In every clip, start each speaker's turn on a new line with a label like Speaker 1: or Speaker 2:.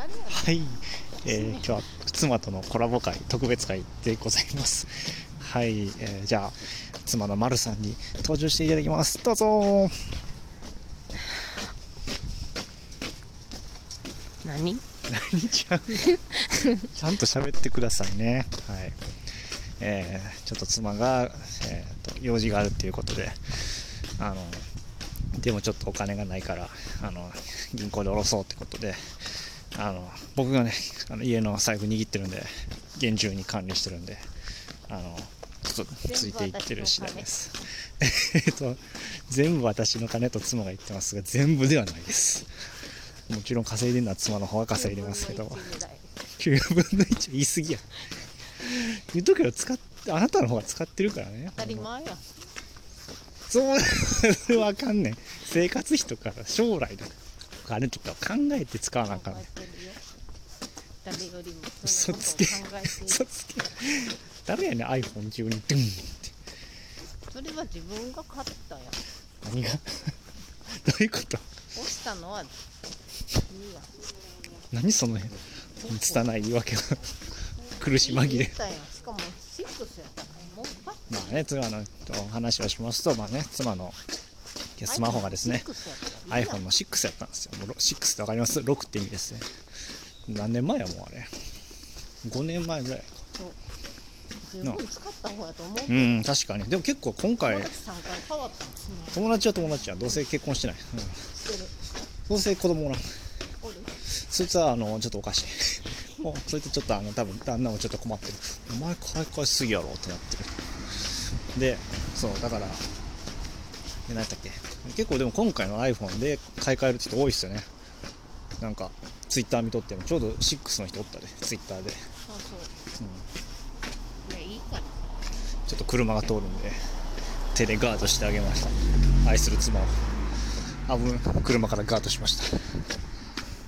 Speaker 1: はい、えー今日は妻とのコラボ会特別会でございます。はい、えーじゃあ妻のまるさんに登場していただきます。どうぞ。
Speaker 2: 何？
Speaker 1: 何ちゃん ちゃんと喋ってくださいね。はい。えーちょっと妻が、えーと用事があるっていうことであのでもちょっとお金がないからあの銀行で下ろそうってことであの僕がねあの家の財布握ってるんで厳重に管理してるんであのちょっとついていってる次第です。えっと全部私の金と妻が言ってますが全部ではないです。もちろん稼いでるのは妻の方が稼いでますけど9分の1言い過ぎや。言うとくけど使っあなたの方が使ってるからね
Speaker 2: 当たり前や。
Speaker 1: そうそれはあかんねん。生活費とか将来のお金とかを考えて使わなあかん
Speaker 2: 誰よりも
Speaker 1: 嘘つけ。
Speaker 2: そのことを考えている
Speaker 1: 嘘つけ。誰やねん iPhone 中にドゥンって。
Speaker 2: それは自分が買ったやん。
Speaker 1: 何が？どういうこと？
Speaker 2: 押したのはいいや
Speaker 1: 何その拙い言い訳は苦し紛れ。
Speaker 2: 言ったやんしかもシックスやったからもうパッ
Speaker 1: まあね妻のと話をしますとまあね妻のスマホがですね
Speaker 2: iPhone 6やった。らいいやん
Speaker 1: iPhone の6やったんですよ。もうろ6ってわかります ?6 って意味ですね。何年前やもうあれ。5年前ぐらい。か
Speaker 2: 十分使った方やと思う
Speaker 1: うん確かに。でも結構今回
Speaker 2: 友達3回変わったんですね
Speaker 1: 友達は友達や。どうせ結婚してない、うん、どうせ子供おそいつはあのちょっとおかしい。もうそいつちょっとあの多分旦那もちょっと困ってる。お前買い替えすぎやろってなってる。でそうだからで何やったっけ？結構でも今回の iPhone で買い替える人多いっすよね。なんか Twitter 見とってもちょうど6の人おったで Twitter で、
Speaker 2: そうそう。
Speaker 1: うん、
Speaker 2: いやいいから。
Speaker 1: ちょっと車が通るんで手でガードしてあげました。愛する妻を。あぶ車からガードしました。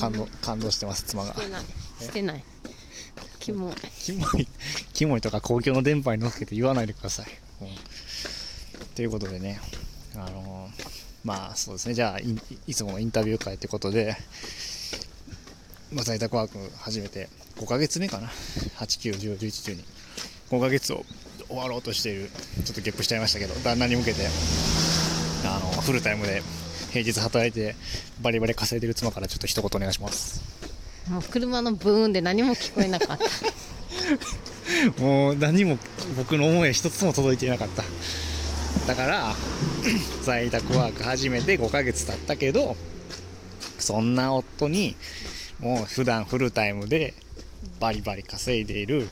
Speaker 1: 感動感動してます妻が。
Speaker 2: してない。してない。キモい。
Speaker 1: キモい、キモいとか公共の電波に乗っけて言わないでください。うん。ということでね、あのーまあそうですね、じゃあい、いつものインタビュー会ってことで、まあ、在宅ワーク始めて5ヶ月目かな、8、9、10、11、12、5ヶ月を終わろうとしている、ちょっとゲップしちゃいましたけど、旦那に向けて、あのフルタイムで平日働いて、バリバリ稼いでる妻からちょっと一言お願いします。
Speaker 2: もう車のブーンで何も聞こえなかった。
Speaker 1: もう何も僕の思いは一つも届いていなかった。だから 在宅ワーク始めて5ヶ月経ったけどそんな夫にもう普段フルタイムでバリバリ稼いでいる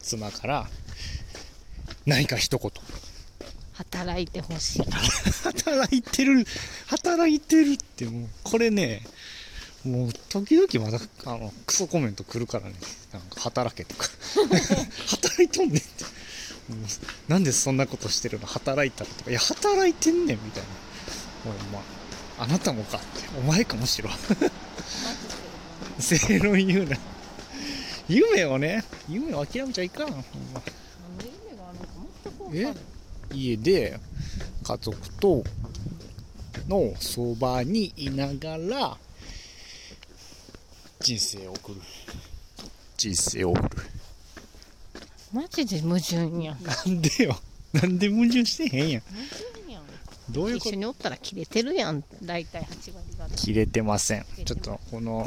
Speaker 1: 妻から何か一言。
Speaker 2: 働いてほしい。
Speaker 1: 働いてる働いてるってもうこれねもう時々まだあのクソコメント来るからね。なんか働けとか。働いとんねんってなんでそんなことしてるの？働いたらとか。いや働いてんねんみたいな。おいまああなたもかって。お前かもしろ。正論言うな。夢をね夢を諦めちゃいかん。ほんま
Speaker 2: 何の夢があるのか全く分かんない
Speaker 1: 家で家族とのそばにいながら人生を送る。人生を送る
Speaker 2: マジで矛盾やん。矛
Speaker 1: なんでよ。なんで矛盾してへんやん。
Speaker 2: 盾やん。
Speaker 1: どういうこと？
Speaker 2: 一緒におったら切れてるやん。大体8割が
Speaker 1: 切れてません。ちょっとこの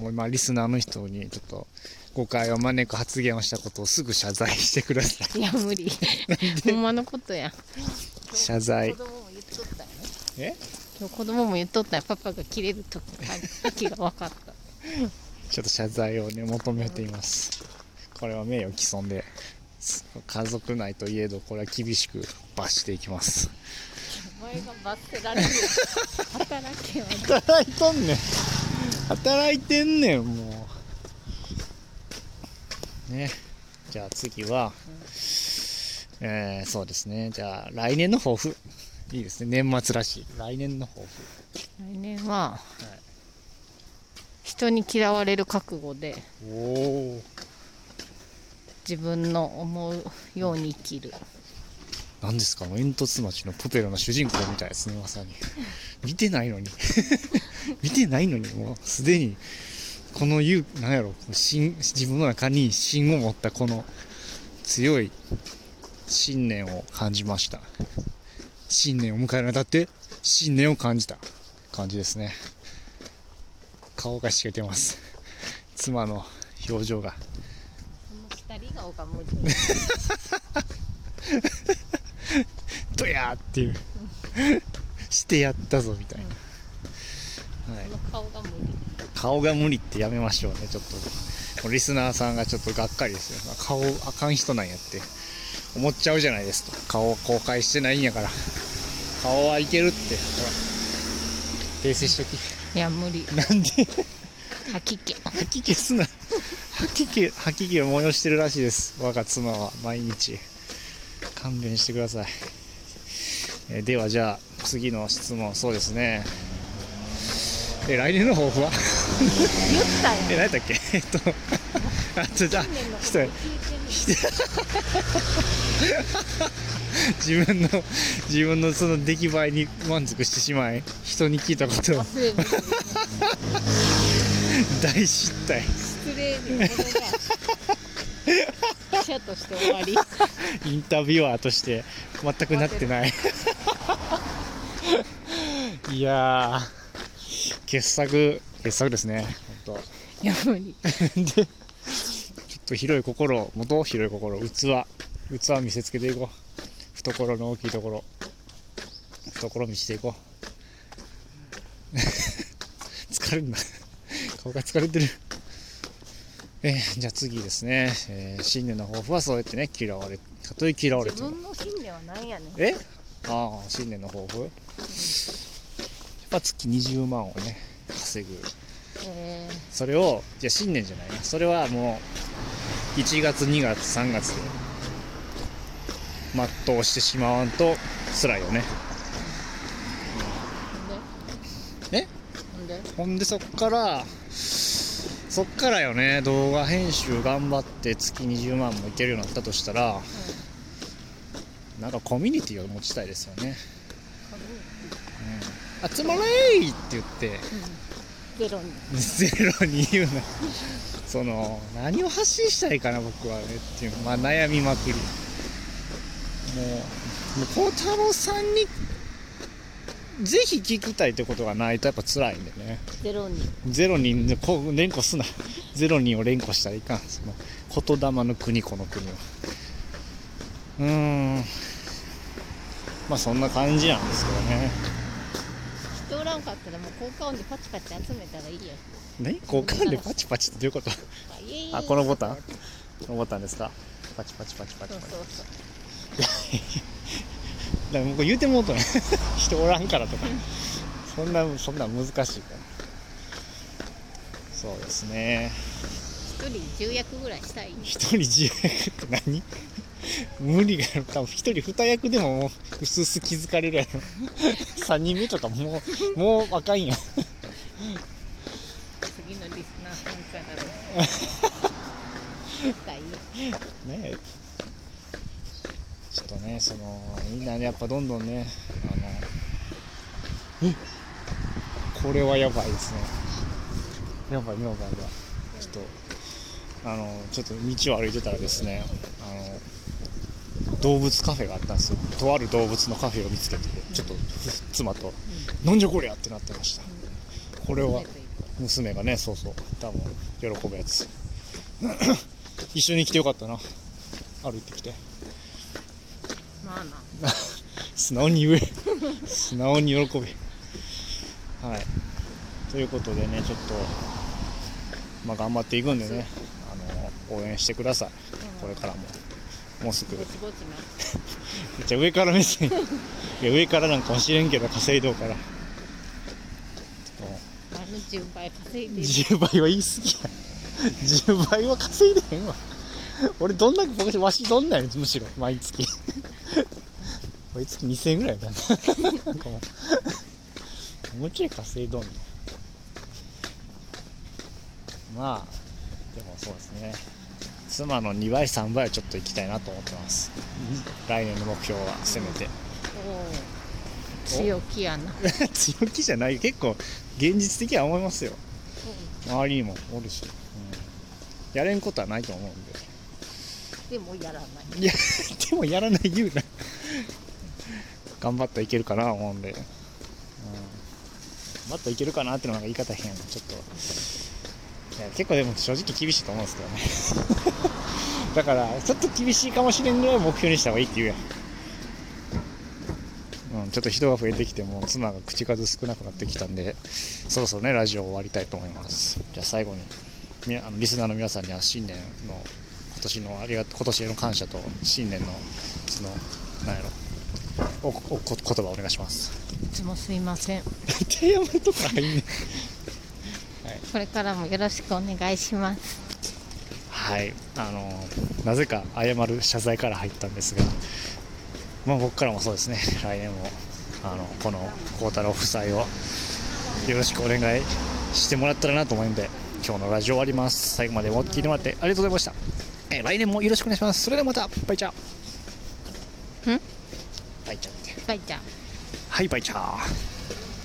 Speaker 1: もう今リスナーの人にちょっと誤解を招く発言をしたことをすぐ謝罪してください。
Speaker 2: いや無理。ほんまのことやん。
Speaker 1: 謝罪。
Speaker 2: 子供も言っとったよね。
Speaker 1: え？
Speaker 2: 今日子供も言っとったよ。パパが切れる時時が分かった。
Speaker 1: ちょっと謝罪をね求めていますこれは名誉毀損で家族内といえどこれは厳しく罰していきます。
Speaker 2: お前が罰せられる。よ働けよ。
Speaker 1: 働いとんねん。働いてんねんもう。ね。じゃあ次は、えーそうですね。じゃあ来年の抱負。いいですね。年末らしい。来年の抱負。
Speaker 2: 来年は、人に嫌われる覚悟で。
Speaker 1: おお
Speaker 2: 自分の思うように生きる。
Speaker 1: 何ですか？煙突町のプペルの主人公みたいですねまさに見てないのに。見てないのに。もうすでにこのゆなんやろ？自分の中に芯を持ったこの強い信念を感じました。新年を迎えるにあたって新年を感じた感じですね。顔がしけてます。妻の表情が。
Speaker 2: 顔が無理
Speaker 1: ドヤーっていう。してやったぞみたいな、はい。
Speaker 2: その顔が無理。
Speaker 1: 顔が無理ってやめましょうねちょっと。もうリスナーさんがちょっとがっかりですよ。顔あかん人なんやって。思っちゃうじゃないですか。顔公開してないんやから。顔はいけるって。ほら。訂正しとき。
Speaker 2: いや無理。
Speaker 1: なんで？
Speaker 2: 吐き気。
Speaker 1: 吐き気すな吐き気吐き気を催してるらしいです。我が妻は毎日。勘弁してください、えーではじゃあ次の質問。そうですね。え来年の抱負は？
Speaker 2: 言ったよ。
Speaker 1: え何やったっけ？えっとあちょじゃあ人自分の自分のその出来栄えに満足してしまい人に聞いたことを。大失態
Speaker 2: 失礼にものが記者として終わり
Speaker 1: インタビュアーとして全くなってないいやー傑作傑作ですね本
Speaker 2: いや無理
Speaker 1: でちょっと広い心を持とう広い心器器見せつけていこう懐の大きいところ懐見せていこう疲れるな顔が疲れてるえーじゃあ次ですね、えー新年の抱負はそうやってね嫌われたとえ嫌われても。
Speaker 2: 自分の信念は何やねん。
Speaker 1: え？ああ新年の抱負？やっぱ月20万をね稼ぐ。
Speaker 2: え
Speaker 1: それをじゃあ新年じゃないな。それはもう1月2月3月で全うしてしまわんと辛いよね。
Speaker 2: ほんで？
Speaker 1: ほんでそっからそっからよね。動画編集頑張って月20万もいけるようになったとしたらなんかコミュニティを持ちたいですよね「集まれー!」って言って。
Speaker 2: ゼロに。
Speaker 1: ゼロに言うな。その何を発信したいかな僕はねっていう。まあ悩みまくり。もうもう孝太郎さんにぜひ聞きたいってことがないとやっぱ辛いんでね。
Speaker 2: ゼロに。
Speaker 1: ゼロ人でこう連呼すな。ゼロ人を連呼したらいかん。その言霊の国この国は。うーん。まあそんな感じなんですけどね。
Speaker 2: 人おらんかったらもう効果音でパチパチ集めたらいいよ
Speaker 1: ね？交換でパチパチってどういうこと？
Speaker 2: あ
Speaker 1: このボタン？このボタンですか？パチパチパチパチパチ。
Speaker 2: そうそうそう
Speaker 1: だから言うてもうとね 人おらんからとか。そんなそんなん難しいから。そうですね。
Speaker 2: 一人重役ぐらいしたい。
Speaker 1: 一人自由って何？無理がある多分一人二役でももう薄々気づかれるやろ。三人目とかもうもうあかんや。ん
Speaker 2: 次のリスナーさんからのしたい
Speaker 1: ねえちょっとねそのみんなねやっぱどんどんねあのこれはやばいですね。やばいやばいやばい。ちょっとあのちょっと道を歩いてたらですねあの動物カフェがあったんですよ。とある動物のカフェを見つけてちょっと妻と「なんじゃこりゃ!」ってなってました。これは娘がねそうそう多分喜ぶやつ。一緒に来てよかったな。歩いてきて。
Speaker 2: まあな
Speaker 1: 素直に言え。素直に喜べ。はい。ということでねちょっとまあ頑張っていくんでねあの応援してください。これからも。もうすぐ。めっち ゃ上から目線。いや上からなんかもしれんけど稼いどうから。
Speaker 2: あの10倍稼いでる。
Speaker 1: 10倍は言い過ぎや。10倍は稼いでへんわ 俺どんな僕わしどんなんやむしろ毎月。毎月2000円ぐらいだ。ななんかもうもうちょい稼いどんねん。まあでもそうですね。妻の2倍3倍はちょっと行きたいなと思ってます。来年の目標はせめて。
Speaker 2: 強気やな。
Speaker 1: 強気じゃない。結構現実的は思いますよ。周りにもおるし、うん、やれんことはないと思うんで
Speaker 2: でもやらない。
Speaker 1: いやでもやらない言うな。頑張ったらいけるかな思うんで、うん、頑張ったらいけるかなってのが言い方変ちょっと。いや結構でも正直厳しいと思うんですけどね。だからちょっと厳しいかもしれんぐらい目標にした方がいいって言うやん。うん、ちょっと人が増えてきても妻が口数少なくなってきたんでそろそろねラジオ終わりたいと思います。じゃあ最後にみあのリスナーの皆さんには新年の今年のありが今年への感謝と新年のそのなんやろおおこ言葉お願いします。
Speaker 2: いつもすいません。
Speaker 1: 手山とか入んねん。
Speaker 2: これからもよろしくお願いします。
Speaker 1: はい。あのなぜか謝る謝罪から入ったんですがまあ僕からもそうですね。来年もあのこの孝太郎夫妻をよろしくお願いしてもらったらなと思うんで今日のラジオ終わります。最後まで聞いてもらってありがとうございました、えー来年もよろしくお願いします。それではまた。バイチャー。
Speaker 2: ん？
Speaker 1: バイチャーって。
Speaker 2: バイちゃん
Speaker 1: はいバイチャー